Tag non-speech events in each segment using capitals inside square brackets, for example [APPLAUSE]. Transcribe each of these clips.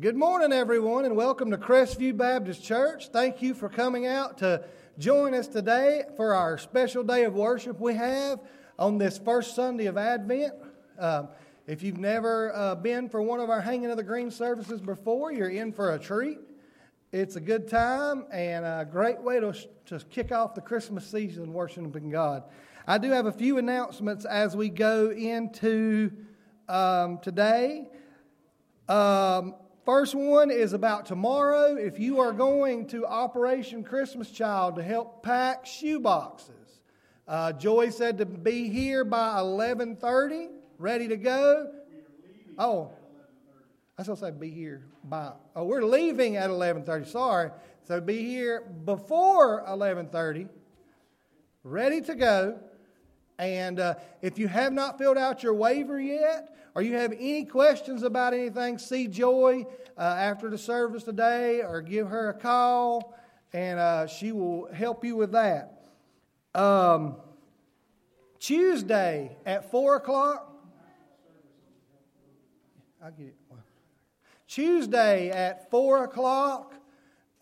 Good morning, everyone, and welcome to Crestview Baptist Church. Thank you for coming out to join us today for our special day of worship we have on this first Sunday of Advent. Um, if you've never uh, been for one of our Hanging of the Green services before, you're in for a treat. It's a good time and a great way to, to kick off the Christmas season worshiping God. I do have a few announcements as we go into um, today. Um, First one is about tomorrow. If you are going to Operation Christmas Child to help pack shoe boxes, uh, Joy said to be here by 11:30, ready to go. Oh, I still say be here by. Oh, we're leaving at 11:30. Sorry, so be here before 11:30, ready to go. And uh, if you have not filled out your waiver yet, or you have any questions about anything, see Joy uh, after the service today or give her a call and uh, she will help you with that. Um, Tuesday at 4 o'clock. I'll get it. Tuesday at 4 o'clock.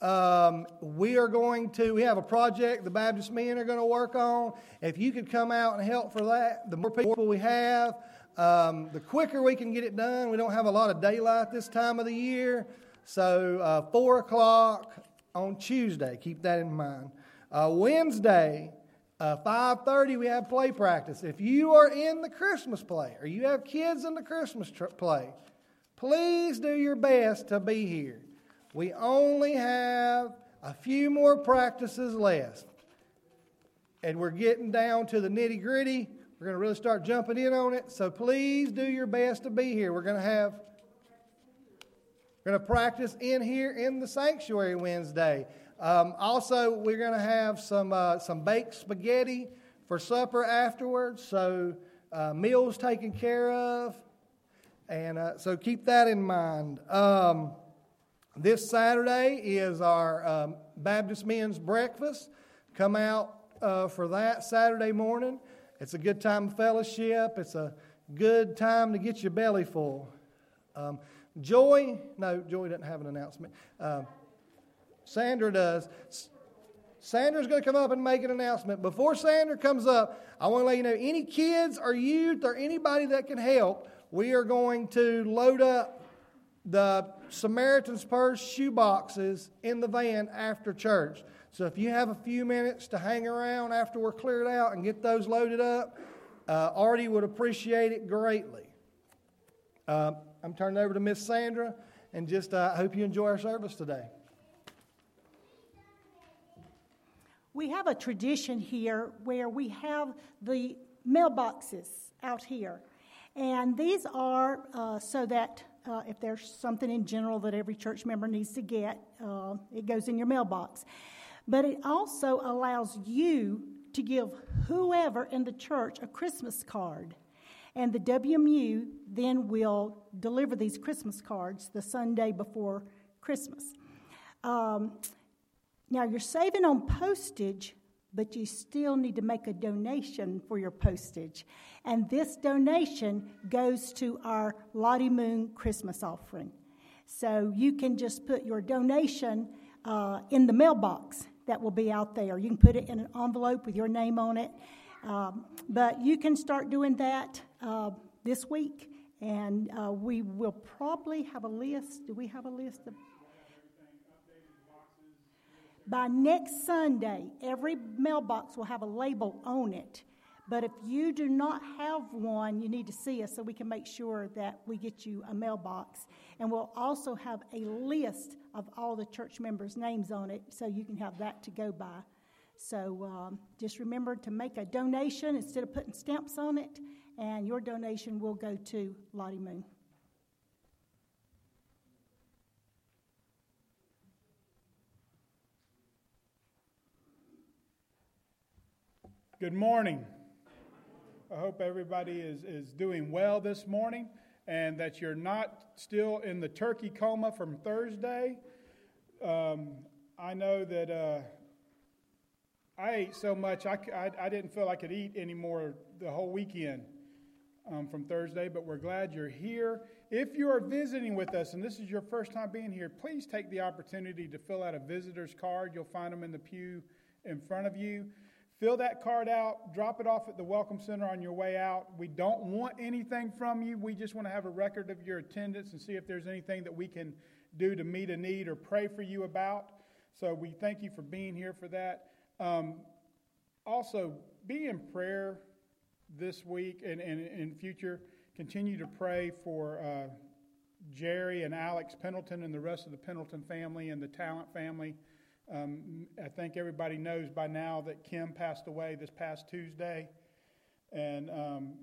Um, we are going to, we have a project the Baptist men are going to work on. If you could come out and help for that, the more people we have, um, the quicker we can get it done, we don't have a lot of daylight this time of the year. So, uh, 4 o'clock on Tuesday, keep that in mind. Uh, Wednesday, uh, 5.30, we have play practice. If you are in the Christmas play or you have kids in the Christmas tr- play, please do your best to be here. We only have a few more practices left. And we're getting down to the nitty gritty. We're going to really start jumping in on it. So please do your best to be here. We're going to have we're going to practice in here in the sanctuary Wednesday. Um, also, we're going to have some uh, some baked spaghetti for supper afterwards. So uh, meals taken care of, and uh, so keep that in mind. Um, this Saturday is our um, Baptist men's breakfast. Come out uh, for that Saturday morning. It's a good time of fellowship. It's a good time to get your belly full. Um, Joy, no, Joy doesn't have an announcement. Uh, Sandra does. Sandra's going to come up and make an announcement. Before Sandra comes up, I want to let you know any kids or youth or anybody that can help, we are going to load up the Samaritan's Purse shoe boxes in the van after church. So if you have a few minutes to hang around after we're cleared out and get those loaded up, uh, Artie would appreciate it greatly. Uh, I'm turning over to Miss Sandra, and just uh, hope you enjoy our service today. We have a tradition here where we have the mailboxes out here. And these are uh, so that uh, if there's something in general that every church member needs to get, uh, it goes in your mailbox but it also allows you to give whoever in the church a Christmas card. And the WMU then will deliver these Christmas cards the Sunday before Christmas. Um, now, you're saving on postage, but you still need to make a donation for your postage. And this donation goes to our Lottie Moon Christmas offering. So you can just put your donation uh, in the mailbox that will be out there. You can put it in an envelope with your name on it. Um, but you can start doing that uh, this week, and uh, we will probably have a list. Do we have a list of? By next Sunday, every mailbox will have a label on it. But if you do not have one, you need to see us so we can make sure that we get you a mailbox. And we'll also have a list of all the church members' names on it so you can have that to go by. So um, just remember to make a donation instead of putting stamps on it, and your donation will go to Lottie Moon. Good morning. I hope everybody is, is doing well this morning and that you're not still in the turkey coma from Thursday. Um, I know that uh, I ate so much, I, I, I, didn't feel I could eat anymore the whole weekend. um, from Thursday, but we're glad you're here. If you are visiting with us and this is your first time being here, please take the opportunity to fill out a visitor's card. You'll find them in the pew in front of you. Fill that card out, drop it off at the Welcome Center on your way out. We don't want anything from you. We just want to have a record of your attendance and see if there's anything that we can do to meet a need or pray for you about. So we thank you for being here for that. Um, also, be in prayer this week and, in future. Continue to pray for uh, Jerry and Alex Pendleton and the rest of the Pendleton family and the Talent family. Um, I think everybody knows by now that Kim passed away this past Tuesday. And um,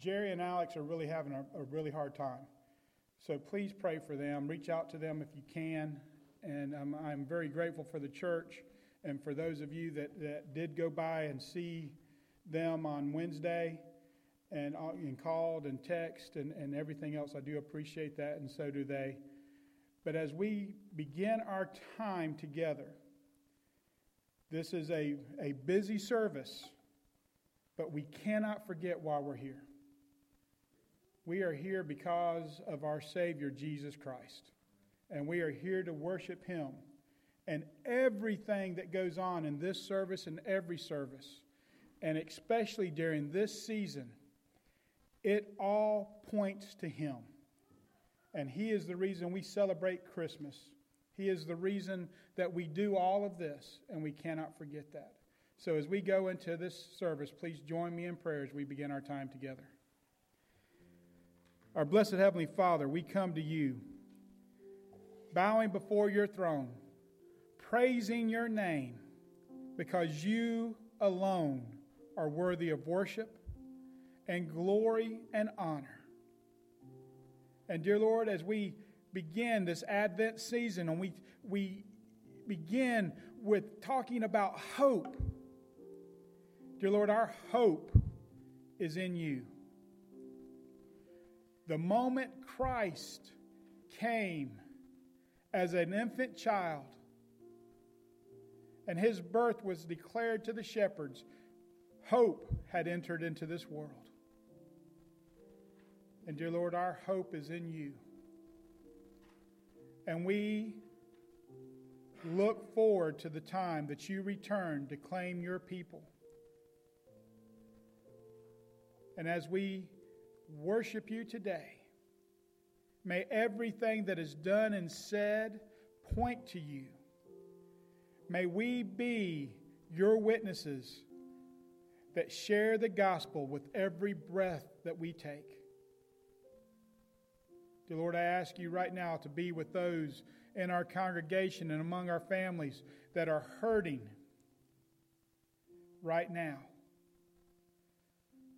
Jerry and Alex are really having a, a, really hard time. So please pray for them. Reach out to them if you can. And um, I'm very grateful for the church and for those of you that, that did go by and see them on Wednesday and, uh, and called and text and, and everything else. I do appreciate that, and so do they. But as we begin our time together, this is a, a busy service, but we cannot forget why we're here. We are here because of our Savior, Jesus Christ. And we are here to worship Him. And everything that goes on in this service and every service, and especially during this season, it all points to Him. And He is the reason we celebrate Christmas. He is the reason that we do all of this, and we cannot forget that. So as we go into this service, please join me in prayer as we begin our time together. Our blessed Heavenly Father, we come to you, bowing before your throne, praising your name, because you alone are worthy of worship and glory and honor. And dear Lord, as we begin this Advent season and we, we begin with talking about hope, dear Lord, our hope is in you. The moment Christ came as an infant child and his birth was declared to the shepherds, hope had entered into this world. And dear Lord, our hope is in you. And we look forward to the time that you return to claim your people. And as we worship you today, may everything that is done and said point to you. May we be your witnesses that share the gospel with every breath that we take. Dear Lord, I ask you right now to be with those in our congregation and among our families that are hurting right now.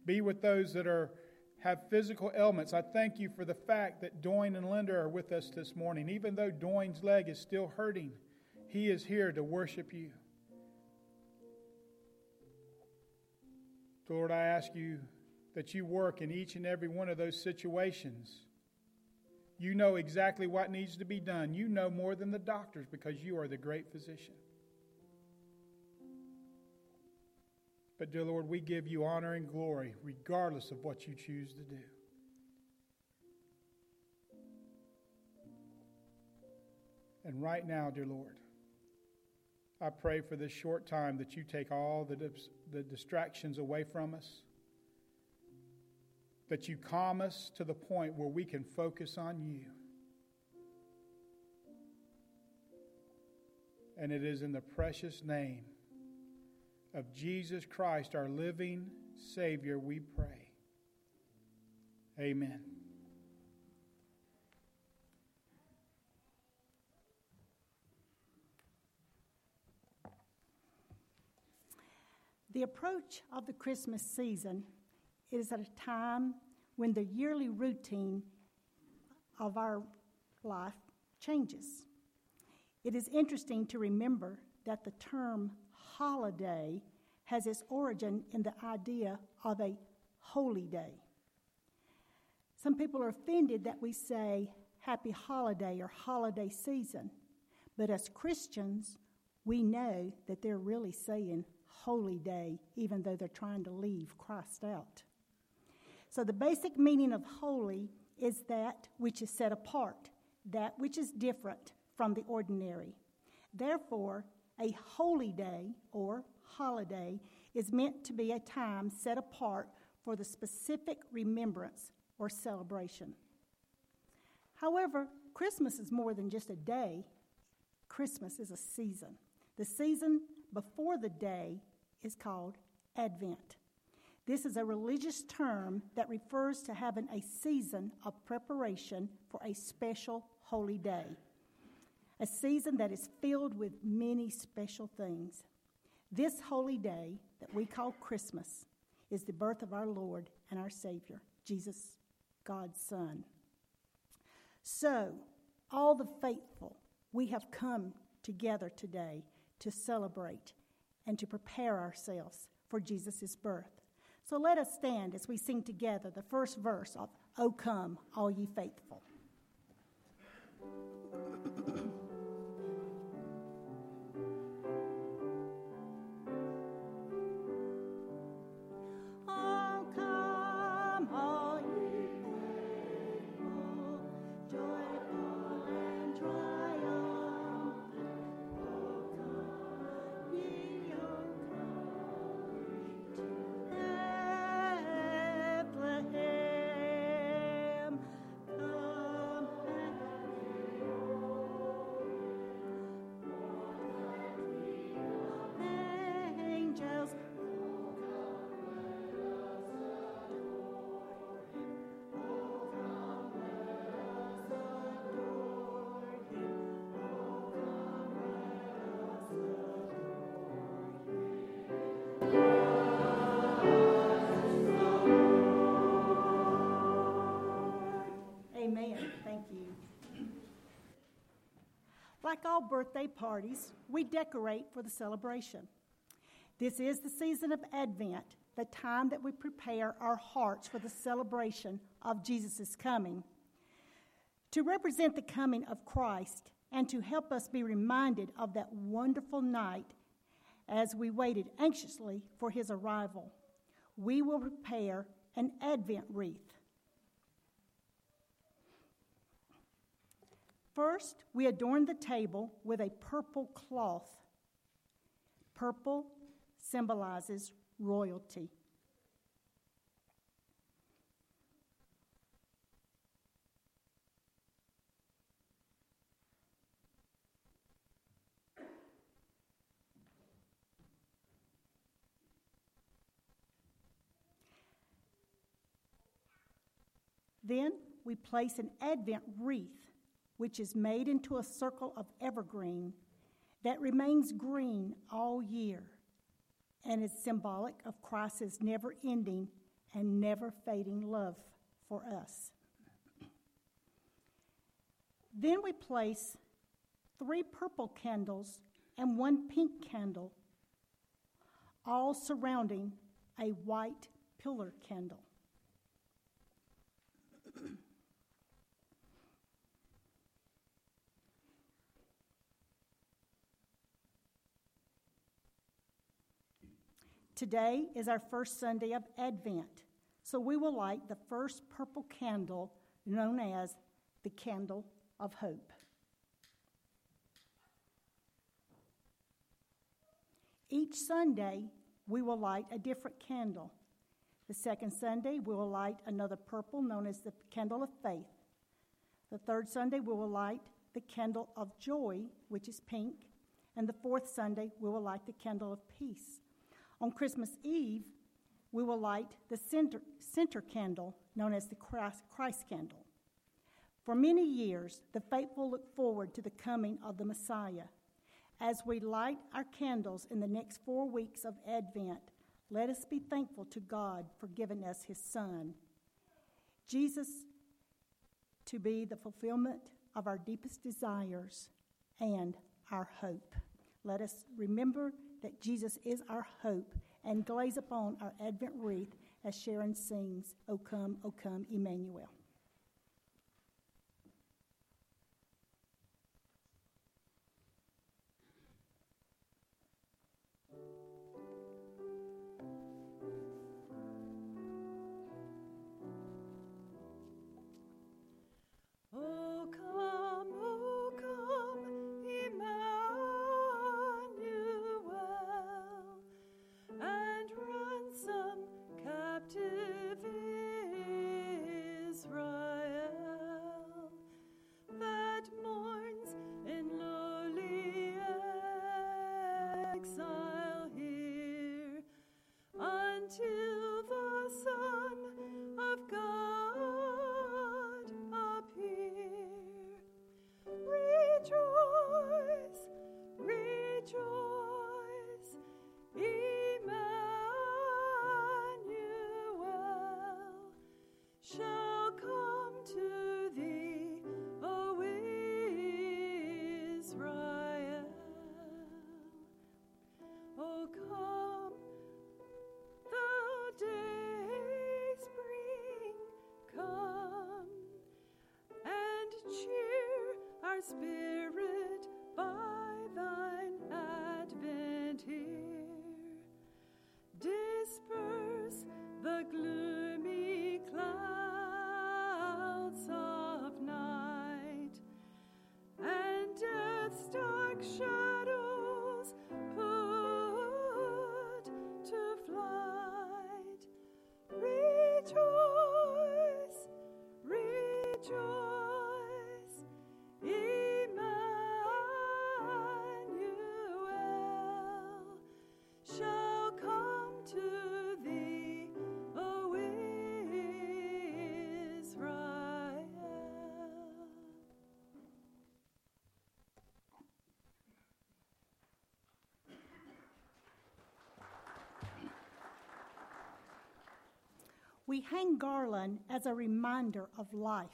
Be with those that are have physical ailments. I thank you for the fact that Doyne and Linda are with us this morning. Even though Doyne's leg is still hurting, he is here to worship you. Lord, I ask you that you work in each and every one of those situations you know exactly what needs to be done. You know more than the doctors because you are the great physician. But, dear Lord, we give you honor and glory regardless of what you choose to do. And right now, dear Lord, I pray for this short time that you take all the, the distractions away from us that you calm us to the point where we can focus on you. And it is in the precious name of Jesus Christ, our living Savior, we pray. Amen. The approach of the Christmas season is at a time when the yearly routine of our life changes. It is interesting to remember that the term holiday has its origin in the idea of a holy day. Some people are offended that we say happy holiday or holiday season, but as Christians, we know that they're really saying holy day, even though they're trying to leave Christ out. So, the basic meaning of holy is that which is set apart, that which is different from the ordinary. Therefore, a holy day or holiday is meant to be a time set apart for the specific remembrance or celebration. However, Christmas is more than just a day, Christmas is a season. The season before the day is called Advent. This is a religious term that refers to having a season of preparation for a special holy day, a season that is filled with many special things. This holy day that we call Christmas is the birth of our Lord and our Savior, Jesus, God's Son. So, all the faithful, we have come together today to celebrate and to prepare ourselves for Jesus' birth. So let us stand as we sing together the first verse of O Come, All Ye Faithful. Like all birthday parties, we decorate for the celebration. This is the season of Advent, the time that we prepare our hearts for the celebration of Jesus' coming. To represent the coming of Christ and to help us be reminded of that wonderful night as we waited anxiously for his arrival, we will prepare an Advent wreath. First, we adorn the table with a purple cloth. Purple symbolizes royalty. Then we place an Advent wreath which is made into a circle of evergreen that remains green all year and is symbolic of Christ's never ending and never fading love for us. Then we place three purple candles and one pink candle, all surrounding a white pillar candle. Today is our first Sunday of Advent, so we will light the first purple candle known as the candle of hope. Each Sunday, we will light a different candle. The second Sunday, we will light another purple known as the candle of faith. The third Sunday, we will light the candle of joy, which is pink. And the fourth Sunday, we will light the candle of peace. On Christmas Eve, we will light the center, center candle known as the Christ, Christ candle. For many years, the faithful look forward to the coming of the Messiah. As we light our candles in the next four weeks of Advent, let us be thankful to God for giving us his Son. Jesus to be the fulfillment of our deepest desires and our hope. Let us remember that Jesus is our hope and glaze upon our Advent wreath as Sharon sings, O come, O come, Emmanuel. We hang garland as a reminder of life.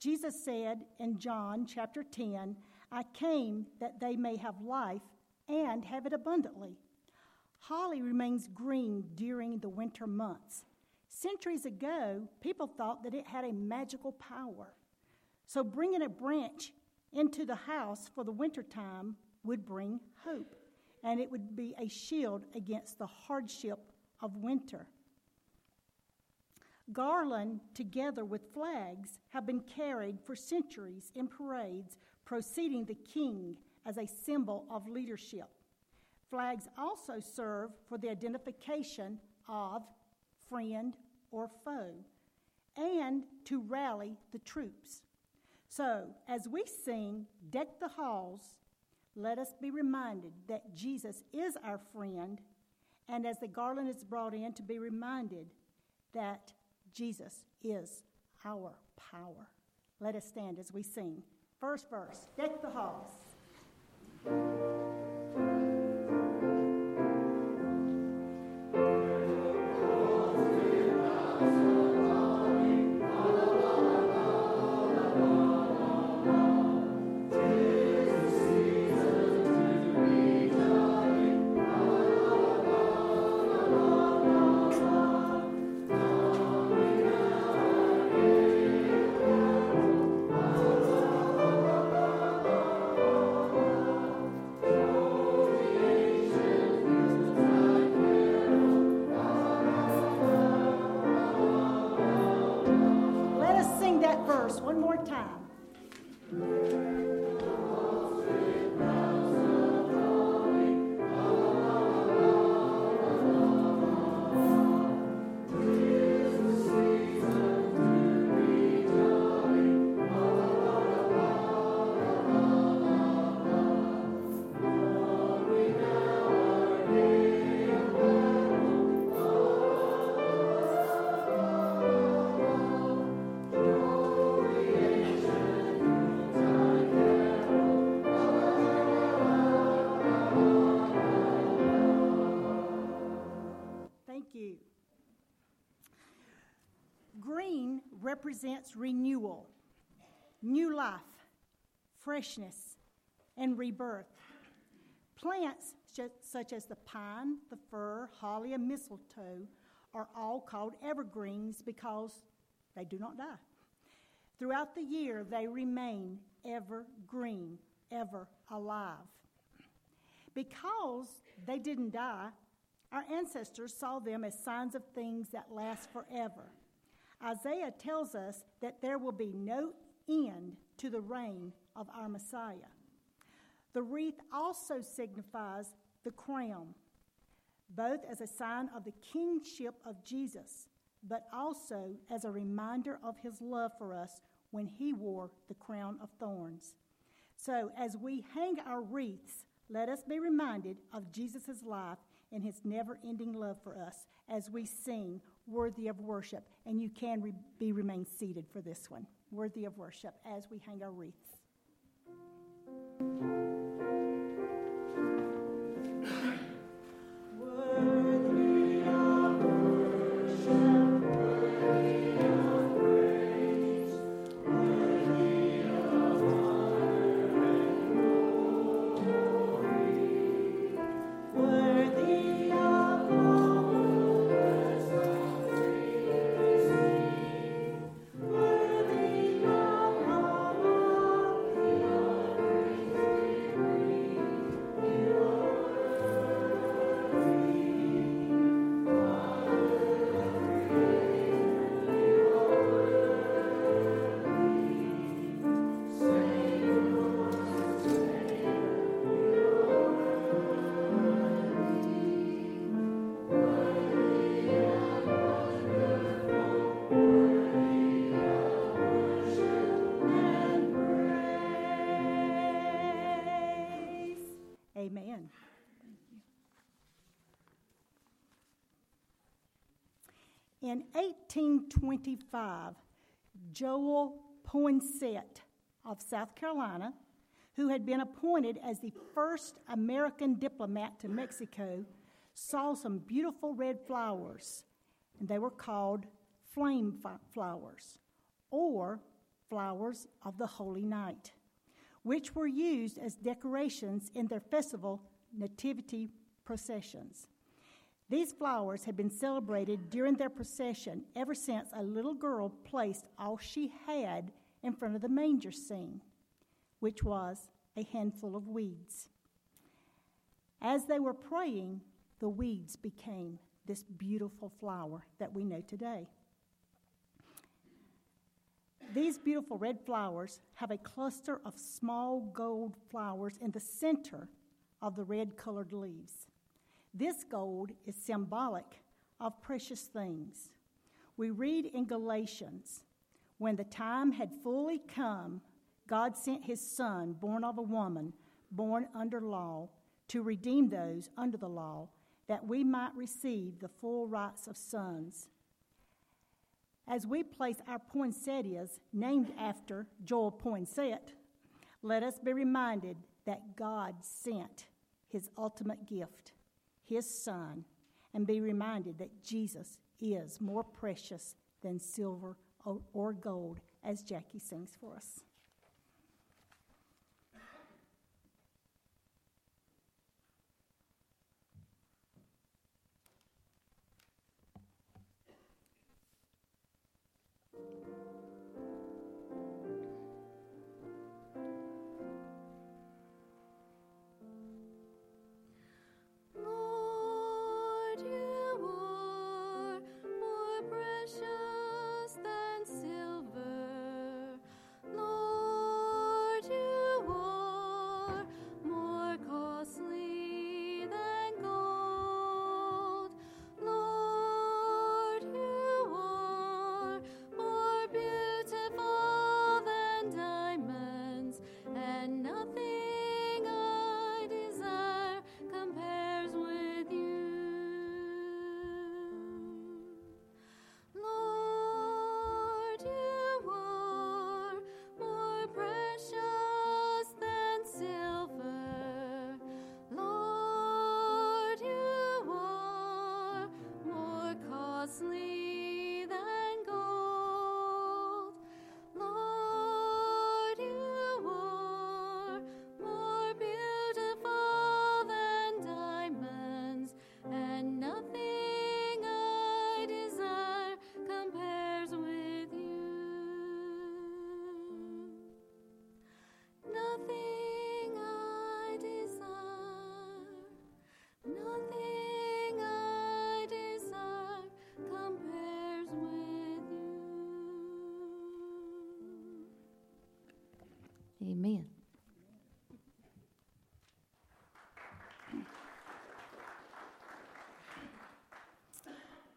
Jesus said in John chapter 10, I came that they may have life and have it abundantly. Holly remains green during the winter months. Centuries ago, people thought that it had a magical power. So bringing a branch into the house for the winter time would bring hope, and it would be a shield against the hardship of winter. Garland, together with flags, have been carried for centuries in parades preceding the king as a symbol of leadership. Flags also serve for the identification of friend or foe and to rally the troops. So, as we sing, Deck the Halls, let us be reminded that Jesus is our friend, and as the garland is brought in, to be reminded that Jesus is our power. Let us stand as we sing. First verse Deck the halls. Represents renewal, new life, freshness, and rebirth. Plants such as the pine, the fir, holly, and mistletoe are all called evergreens because they do not die. Throughout the year, they remain ever green, ever alive. Because they didn't die, our ancestors saw them as signs of things that last forever. Isaiah tells us that there will be no end to the reign of our Messiah. The wreath also signifies the crown, both as a sign of the kingship of Jesus, but also as a reminder of his love for us when he wore the crown of thorns. So, as we hang our wreaths, let us be reminded of Jesus' life and his never ending love for us as we sing, worthy of worship. And you can re- be remain seated for this one, worthy of worship, as we hang our wreaths. In 1825, Joel Poinsett of South Carolina, who had been appointed as the first American diplomat to Mexico, saw some beautiful red flowers, and they were called flame flowers or flowers of the Holy Night, which were used as decorations in their festival nativity processions. These flowers had been celebrated during their procession ever since a little girl placed all she had in front of the manger scene, which was a handful of weeds. As they were praying, the weeds became this beautiful flower that we know today. These beautiful red flowers have a cluster of small gold flowers in the center of the red colored leaves. This gold is symbolic of precious things. We read in Galatians when the time had fully come, God sent his Son, born of a woman, born under law, to redeem those under the law, that we might receive the full rights of sons. As we place our poinsettias named after Joel Poinsett, let us be reminded that God sent his ultimate gift his son, and be reminded that Jesus is more precious than silver or gold, as Jackie sings for us.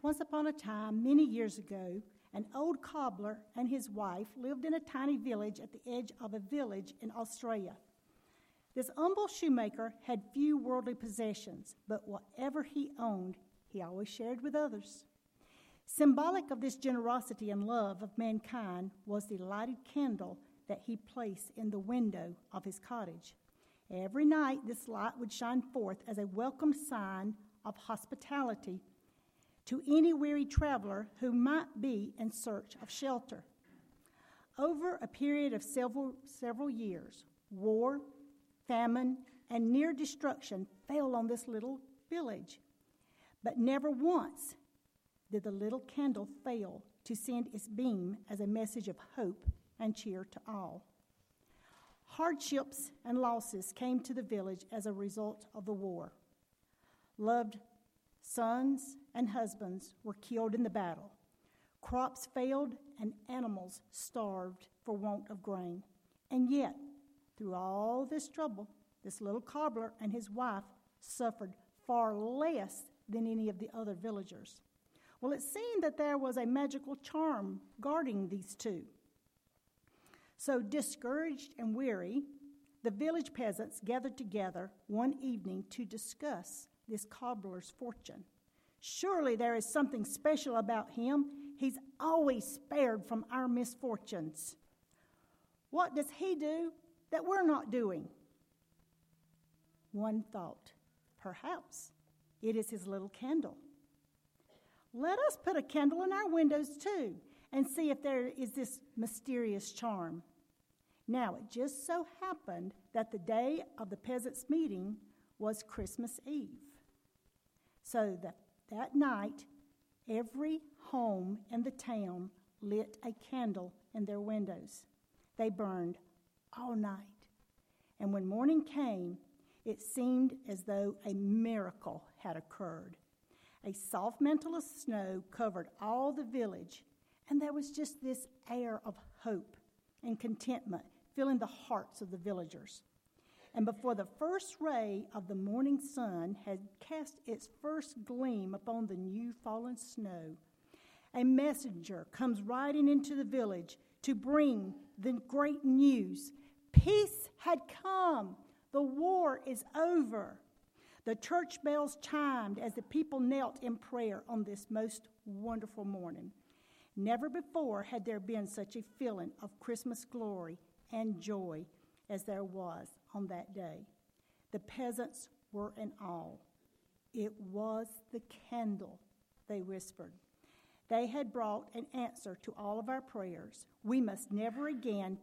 Once upon a time, many years ago, an old cobbler and his wife lived in a tiny village at the edge of a village in Australia. This humble shoemaker had few worldly possessions, but whatever he owned, he always shared with others. Symbolic of this generosity and love of mankind was the lighted candle that he placed in the window of his cottage. Every night, this light would shine forth as a welcome sign of hospitality to any weary traveler who might be in search of shelter. Over a period of several, several years, war, famine, and near destruction fell on this little village. But never once did the little candle fail to send its beam as a message of hope and cheer to all. Hardships and losses came to the village as a result of the war. Loved sons and husbands were killed in the battle. Crops failed and animals starved for want of grain. And yet, through all this trouble, this little cobbler and his wife suffered far less than any of the other villagers. Well, it seemed that there was a magical charm guarding these two. So, discouraged and weary, the village peasants gathered together one evening to discuss this cobbler's fortune. Surely there is something special about him. He's always spared from our misfortunes. What does he do that we're not doing? One thought perhaps it is his little candle. Let us put a candle in our windows too and see if there is this mysterious charm. Now, it just so happened that the day of the peasants' meeting was Christmas Eve. So that, that night, every home in the town lit a candle in their windows. They burned all night. And when morning came, it seemed as though a miracle had occurred. A soft mantle of snow covered all the village, and there was just this air of hope and contentment filling the hearts of the villagers. And before the first ray of the morning sun had cast its first gleam upon the new fallen snow, a messenger comes riding into the village to bring the great news. Peace had come. The war is over. The church bells chimed as the people knelt in prayer on this most wonderful morning. Never before had there been such a feeling of Christmas glory and joy as there was on that day. The peasants were in awe. It was the candle, they whispered. They had brought an answer to all of our prayers. We must never again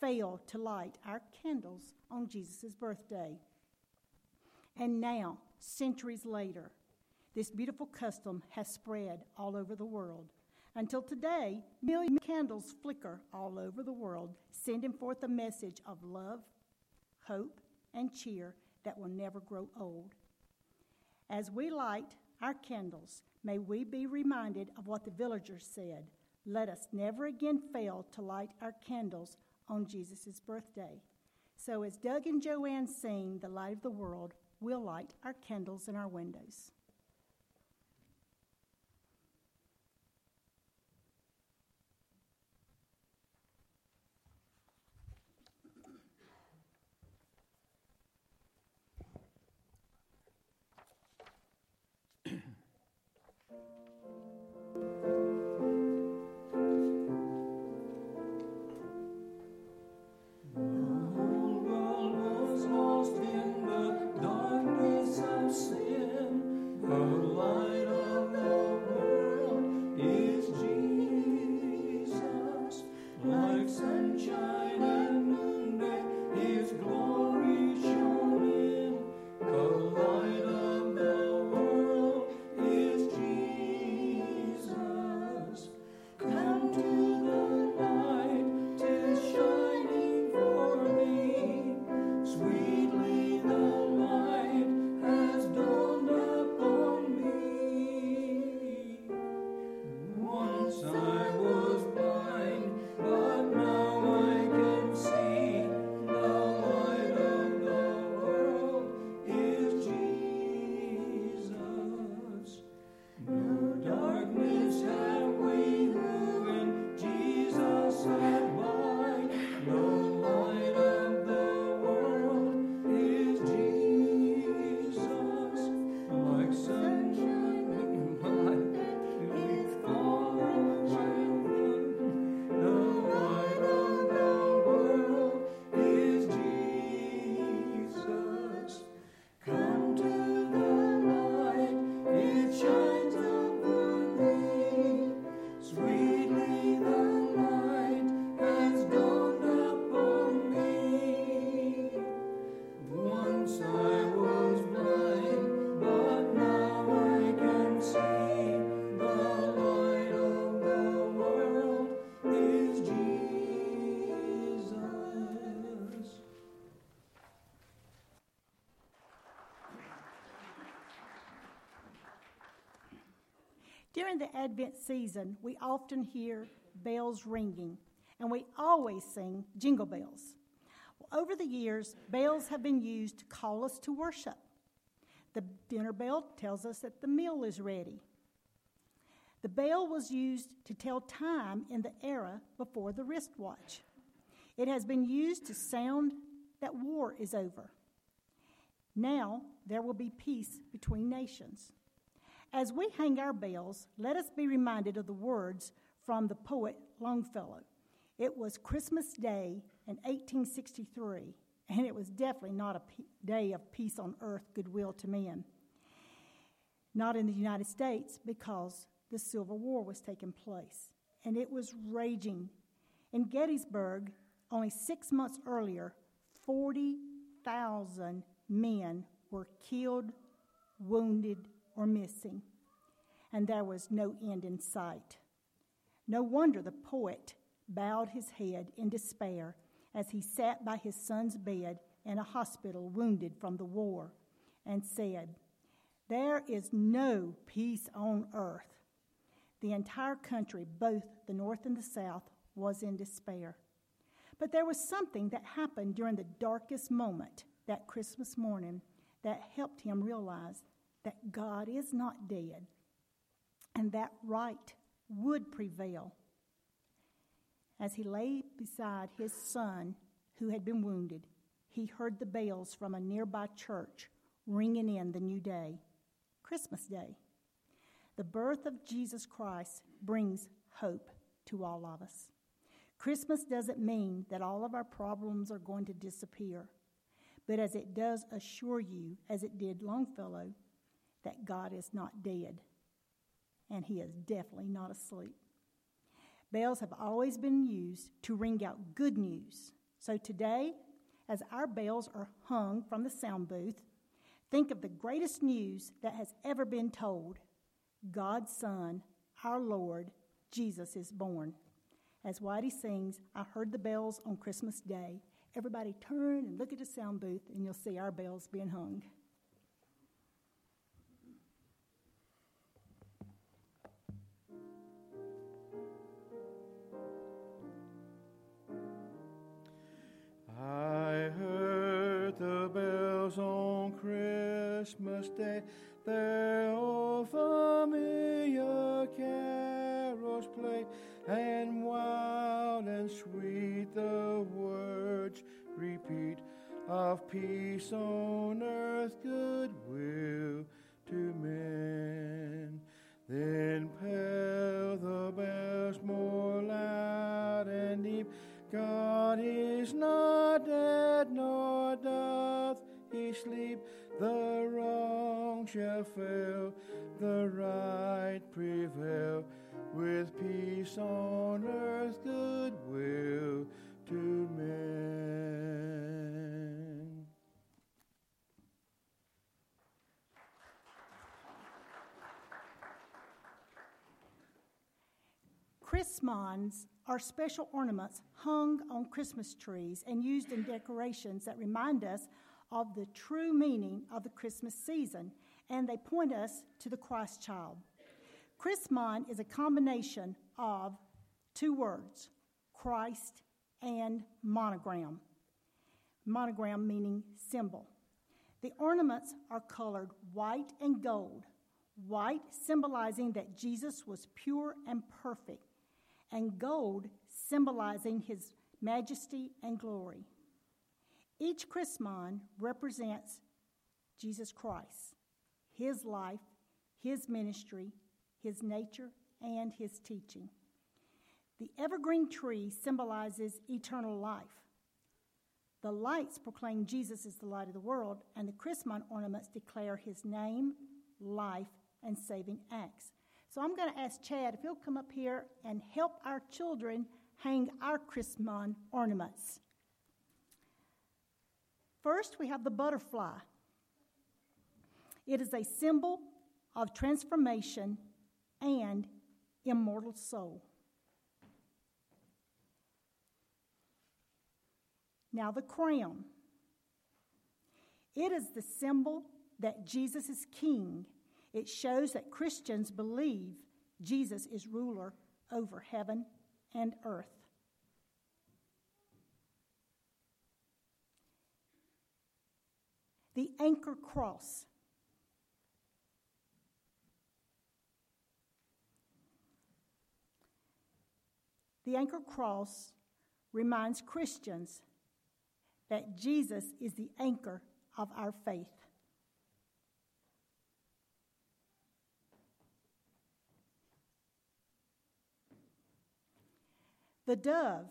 fail to light our candles on Jesus' birthday. And now, centuries later, this beautiful custom has spread all over the world. Until today, million candles flicker all over the world, sending forth a message of love, hope, and cheer that will never grow old. As we light our candles, may we be reminded of what the villagers said. Let us never again fail to light our candles on Jesus' birthday. So, as Doug and Joanne sing The Light of the World, we'll light our candles in our windows. During the Advent season, we often hear bells ringing, and we always sing jingle bells. Well, over the years, bells have been used to call us to worship. The dinner bell tells us that the meal is ready. The bell was used to tell time in the era before the wristwatch. It has been used to sound that war is over. Now there will be peace between nations. As we hang our bells, let us be reminded of the words from the poet Longfellow. It was Christmas Day in 1863, and it was definitely not a day of peace on earth, goodwill to men. Not in the United States, because the Civil War was taking place, and it was raging. In Gettysburg, only six months earlier, 40,000 men were killed, wounded, or missing, and there was no end in sight. No wonder the poet bowed his head in despair as he sat by his son's bed in a hospital wounded from the war and said, There is no peace on earth. The entire country, both the North and the South, was in despair. But there was something that happened during the darkest moment that Christmas morning that helped him realize that God is not dead and that right would prevail. As he lay beside his son who had been wounded, he heard the bells from a nearby church ringing in the new day, Christmas Day. The birth of Jesus Christ brings hope to all of us. Christmas doesn't mean that all of our problems are going to disappear, but as it does assure you, as it did Longfellow, that God is not dead, and He is definitely not asleep. Bells have always been used to ring out good news. So today, as our bells are hung from the sound booth, think of the greatest news that has ever been told God's Son, our Lord, Jesus is born. As Whitey sings, I heard the bells on Christmas Day. Everybody turn and look at the sound booth, and you'll see our bells being hung. On Christmas Day, their old familiar carols play and wild and sweet the words repeat of peace on earth, goodwill to men. Then peal the bells more loud and deep. God is not dead, nor doth sleep. The wrong shall fail, the right prevail with peace on earth, goodwill to men. Chrismons are special ornaments hung on Christmas trees and used in decorations that remind us of the true meaning of the Christmas season, and they point us to the Christ child. Chrismon is a combination of two words, Christ and monogram. Monogram meaning symbol. The ornaments are colored white and gold, white symbolizing that Jesus was pure and perfect, and gold symbolizing his majesty and glory. Each Chrismon represents Jesus Christ, his life, his ministry, his nature, and his teaching. The evergreen tree symbolizes eternal life. The lights proclaim Jesus is the light of the world, and the Chrismon ornaments declare his name, life, and saving acts. So I'm going to ask Chad if he'll come up here and help our children hang our Chrismon ornaments. First, we have the butterfly. It is a symbol of transformation and immortal soul. Now, the crown. It is the symbol that Jesus is king. It shows that Christians believe Jesus is ruler over heaven and earth. The anchor cross. The anchor cross reminds Christians that Jesus is the anchor of our faith. The dove.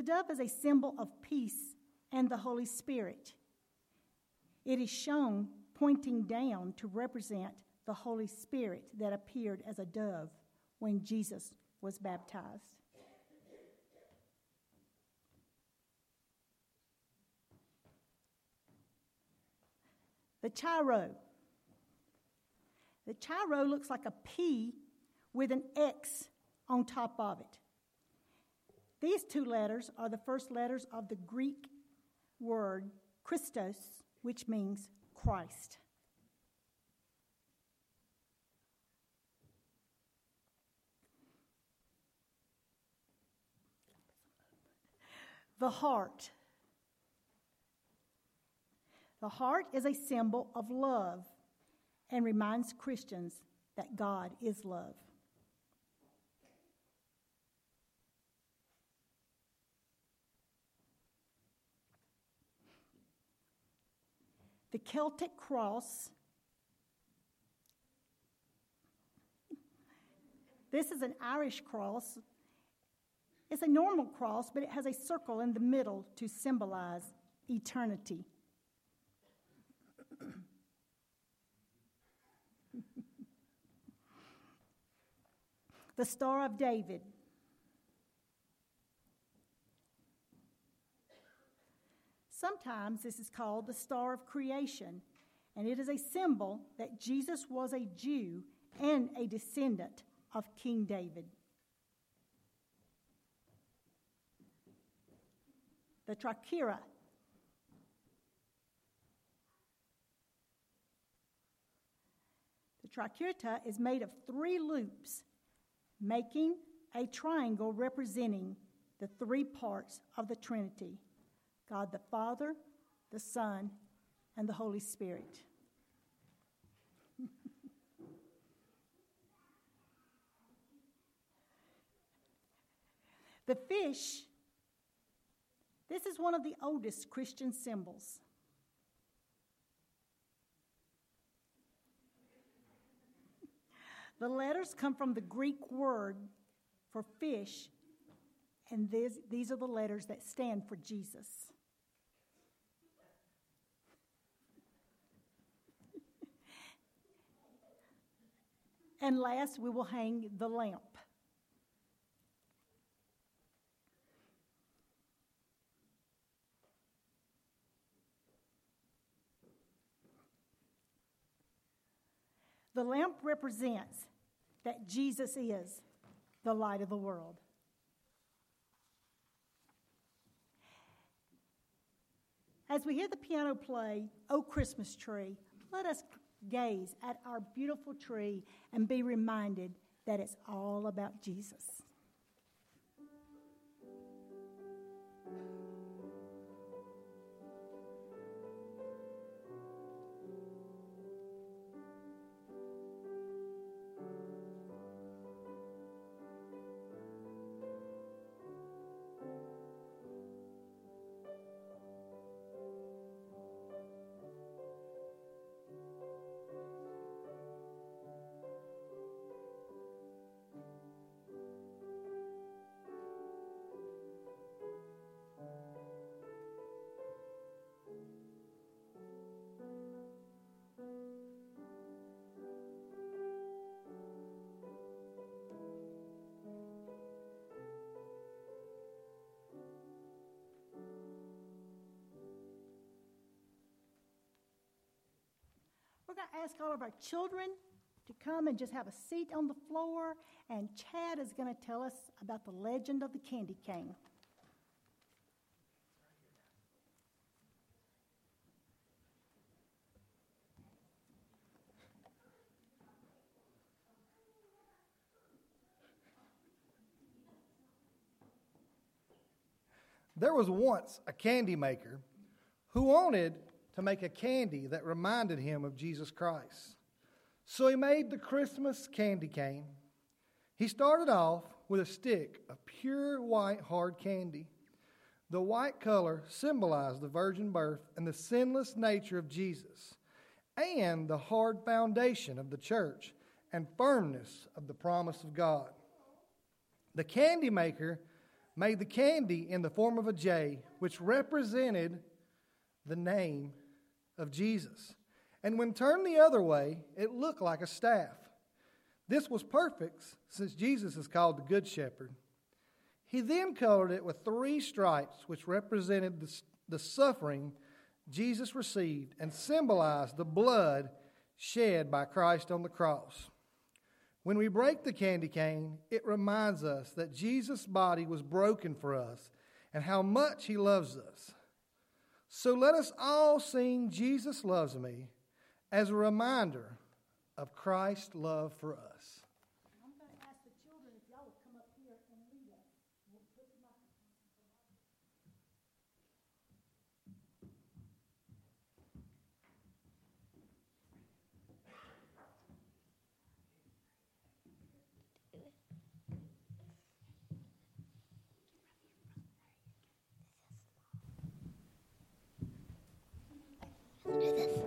The dove is a symbol of peace and the Holy Spirit. It is shown pointing down to represent the Holy Spirit that appeared as a dove when Jesus was baptized. The Chi-Rho. The Chi-Rho looks like a P with an X on top of it. These two letters are the first letters of the Greek word Christos, which means Christ. The heart. The heart is a symbol of love and reminds Christians that God is love. The Celtic cross. This is an Irish cross. It's a normal cross, but it has a circle in the middle to symbolize eternity. [COUGHS] the Star of David. Sometimes this is called the Star of Creation, and it is a symbol that Jesus was a Jew and a descendant of King David. The Triquetra. The Triquetra is made of three loops making a triangle representing the three parts of the Trinity God the Father, the Son, and the Holy Spirit. [LAUGHS] the fish, this is one of the oldest Christian symbols. The letters come from the Greek word for fish, and this, these are the letters that stand for Jesus. And last, we will hang the lamp. The lamp represents that Jesus is the light of the world. As we hear the piano play, Oh Christmas Tree, let us gaze at our beautiful tree and be reminded that it's all about Jesus. to ask all of our children to come and just have a seat on the floor, and Chad is going to tell us about the legend of the candy cane. There was once a candy maker who wanted to make a candy that reminded him of Jesus Christ. So he made the Christmas candy cane. He started off with a stick of pure white hard candy. The white color symbolized the virgin birth and the sinless nature of Jesus, and the hard foundation of the church and firmness of the promise of God. The candy maker made the candy in the form of a J, which represented the name of Jesus. And when turned the other way, it looked like a staff. This was perfect since Jesus is called the Good Shepherd. He then colored it with three stripes, which represented the, the suffering Jesus received and symbolized the blood shed by Christ on the cross. When we break the candy cane, it reminds us that Jesus' body was broken for us and how much he loves us. So let us all sing Jesus Loves Me as a reminder of Christ's love for us. I'm going to ask the children if y'all would come up here and lead us. We'll put the microphone. Good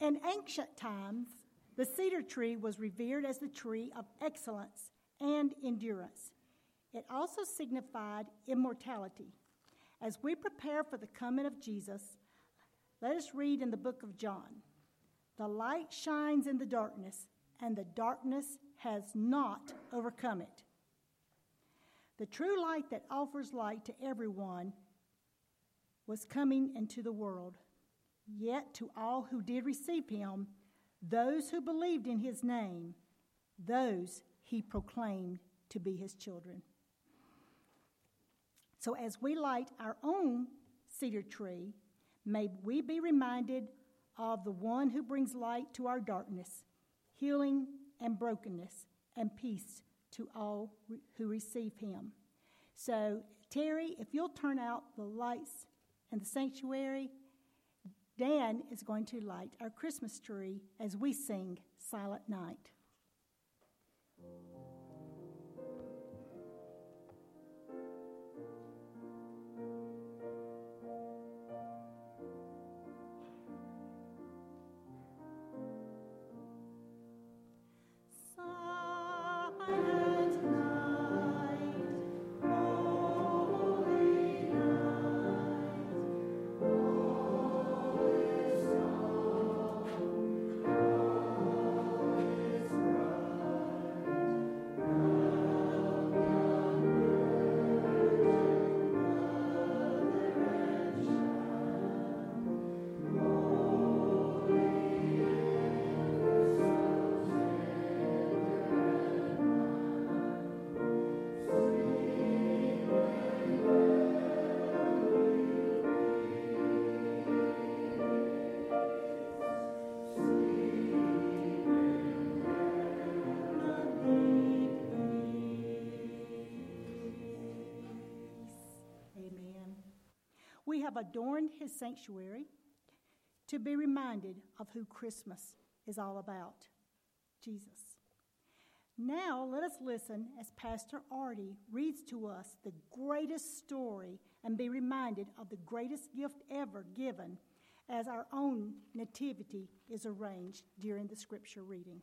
In ancient times, the cedar tree was revered as the tree of excellence and endurance. It also signified immortality. As we prepare for the coming of Jesus, let us read in the book of John The light shines in the darkness, and the darkness has not overcome it. The true light that offers light to everyone was coming into the world. Yet to all who did receive him, those who believed in his name, those he proclaimed to be his children. So as we light our own cedar tree, may we be reminded of the one who brings light to our darkness, healing and brokenness, and peace to all who receive him. So, Terry, if you'll turn out the lights in the sanctuary, Dan is going to light our Christmas tree as we sing Silent Night. Have adorned his sanctuary to be reminded of who Christmas is all about Jesus. Now, let us listen as Pastor Artie reads to us the greatest story and be reminded of the greatest gift ever given as our own nativity is arranged during the scripture reading.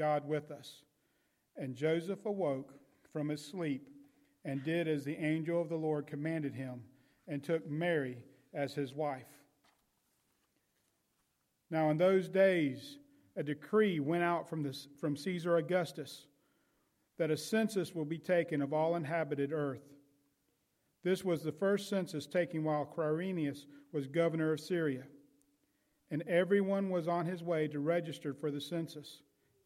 God with us. And Joseph awoke from his sleep and did as the angel of the Lord commanded him, and took Mary as his wife. Now, in those days, a decree went out from, the, from Caesar Augustus that a census will be taken of all inhabited earth. This was the first census taken while Quirinius was governor of Syria. And everyone was on his way to register for the census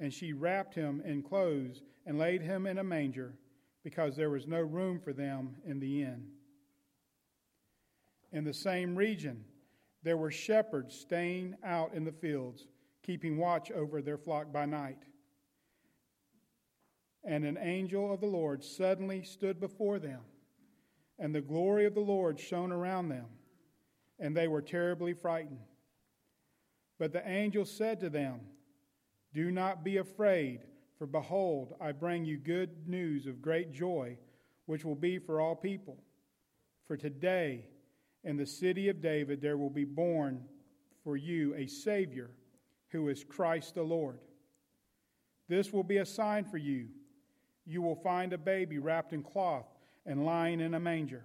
and she wrapped him in clothes and laid him in a manger because there was no room for them in the inn. In the same region, there were shepherds staying out in the fields, keeping watch over their flock by night. And an angel of the Lord suddenly stood before them, and the glory of the Lord shone around them, and they were terribly frightened. But the angel said to them, Do not be afraid. For behold, I bring you good news of great joy, which will be for all people. For today, in the city of David, there will be born for you a Savior, who is Christ the Lord. This will be a sign for you. You will find a baby wrapped in cloth and lying in a manger.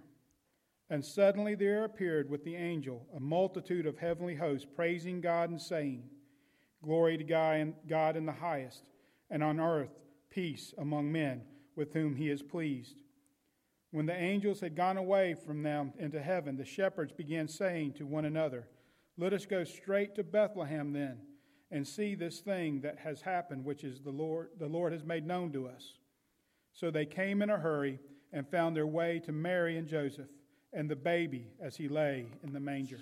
And suddenly there appeared with the angel a multitude of heavenly hosts, praising God and saying, Glory to God in the highest and on earth peace among men with whom he is pleased. When the angels had gone away from them into heaven, the shepherds began saying to one another, Let us go straight to Bethlehem then, and see this thing that has happened, which is the Lord, the Lord has made known to us. So they came in a hurry and found their way to Mary and Joseph and the baby as he lay in the manger.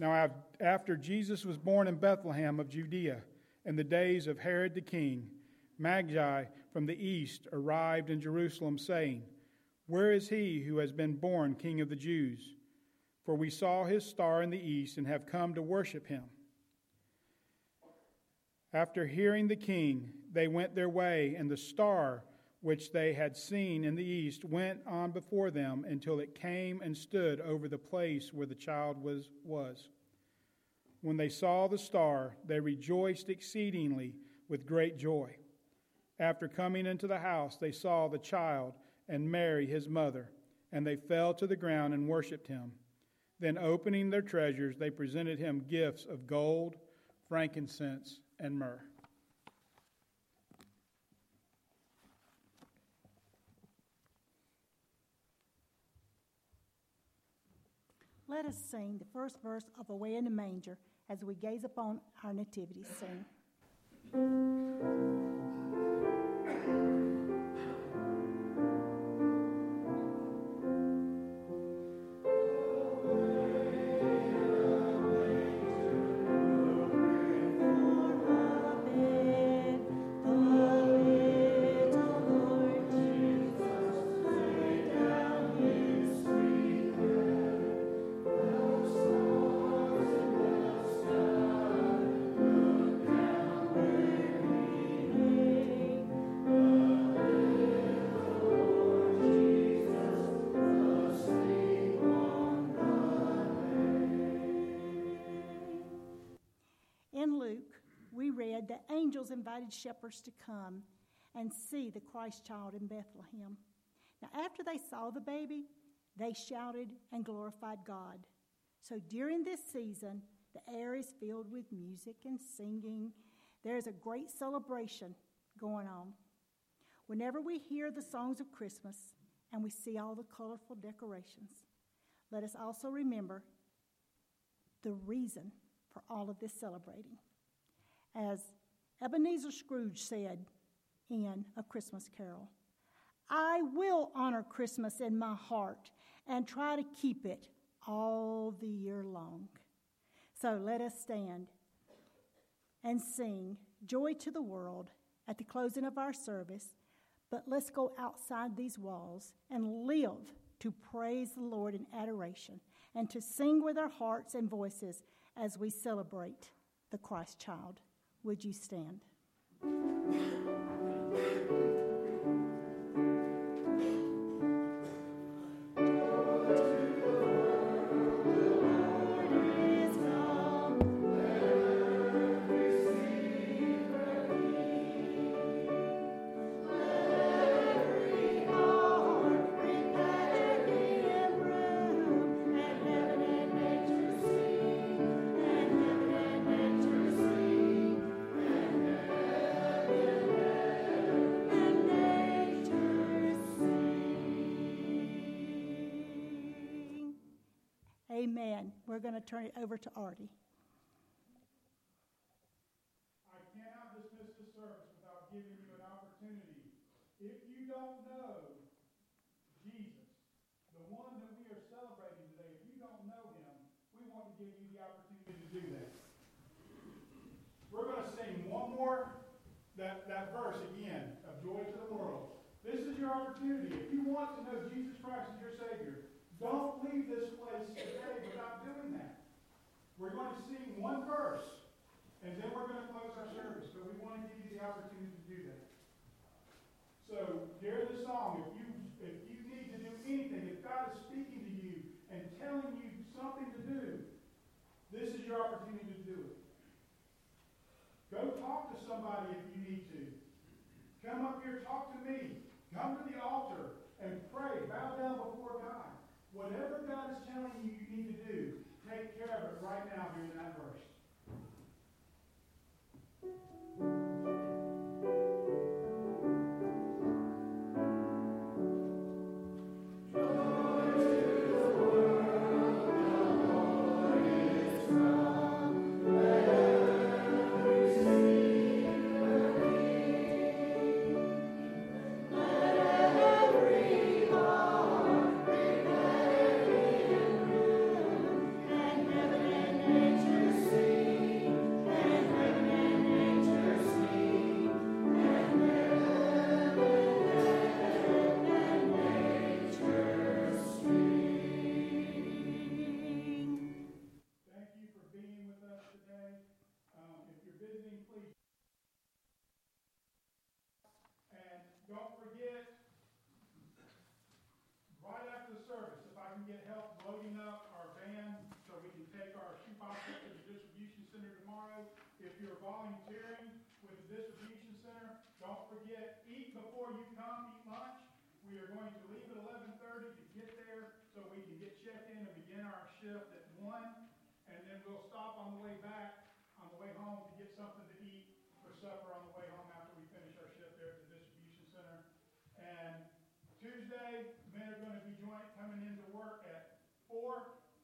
Now, after Jesus was born in Bethlehem of Judea, in the days of Herod the king, Magi from the east arrived in Jerusalem, saying, Where is he who has been born king of the Jews? For we saw his star in the east and have come to worship him. After hearing the king, they went their way, and the star which they had seen in the east went on before them until it came and stood over the place where the child was. was. When they saw the star, they rejoiced exceedingly with great joy. After coming into the house, they saw the child and Mary, his mother, and they fell to the ground and worshipped him. Then, opening their treasures, they presented him gifts of gold, frankincense, and myrrh. Let us sing the first verse of Away in the Manger as we gaze upon our nativity scene. Angels invited shepherds to come and see the Christ child in Bethlehem. Now, after they saw the baby, they shouted and glorified God. So during this season, the air is filled with music and singing. There is a great celebration going on. Whenever we hear the songs of Christmas and we see all the colorful decorations, let us also remember the reason for all of this celebrating. As Ebenezer Scrooge said in A Christmas Carol, I will honor Christmas in my heart and try to keep it all the year long. So let us stand and sing Joy to the World at the closing of our service, but let's go outside these walls and live to praise the Lord in adoration and to sing with our hearts and voices as we celebrate the Christ child. Would you stand? We're going to turn it over to Artie. I cannot dismiss this service without giving you an opportunity. If you don't know Jesus, the one that we are celebrating today, if you don't know him, we want to give you the opportunity to do that. We're going to sing one more that, that verse again of Joy to the World. This is your opportunity. If you want to know Jesus Christ as your Savior, don't leave this place today without doing that. We're going to sing one verse, and then we're going to close our service, but we want to give you the opportunity to do that. So hear the song, if you if you need to do anything, if God is speaking to you and telling you something to do, this is your opportunity to do it. Go talk to somebody if you need to. Come up here, talk to me. Come to the altar and pray. Bow down before. Whatever God is telling you you need to do, take care of it right now during that verse.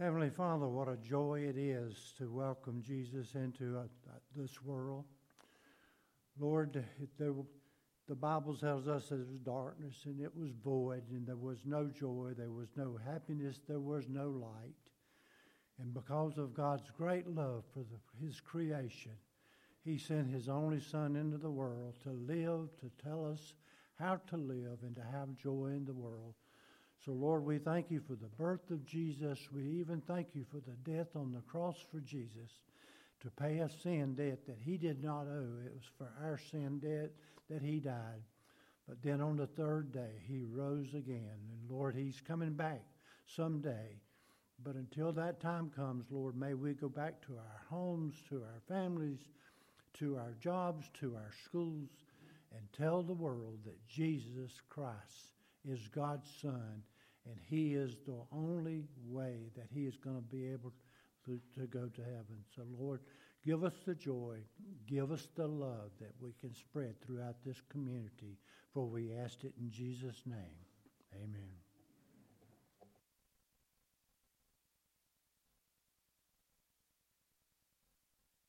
Heavenly Father, what a joy it is to welcome Jesus into uh, this world. Lord, there, the Bible tells us there was darkness and it was void, and there was no joy, there was no happiness, there was no light. And because of God's great love for the, His creation, He sent His only Son into the world to live, to tell us how to live, and to have joy in the world. So, Lord, we thank you for the birth of Jesus. We even thank you for the death on the cross for Jesus to pay a sin debt that he did not owe. It was for our sin debt that he died. But then on the third day, he rose again. And Lord, he's coming back someday. But until that time comes, Lord, may we go back to our homes, to our families, to our jobs, to our schools, and tell the world that Jesus Christ is God's Son, and He is the only way that He is going to be able to, to go to heaven. So, Lord, give us the joy, give us the love that we can spread throughout this community, for we ask it in Jesus' name. Amen.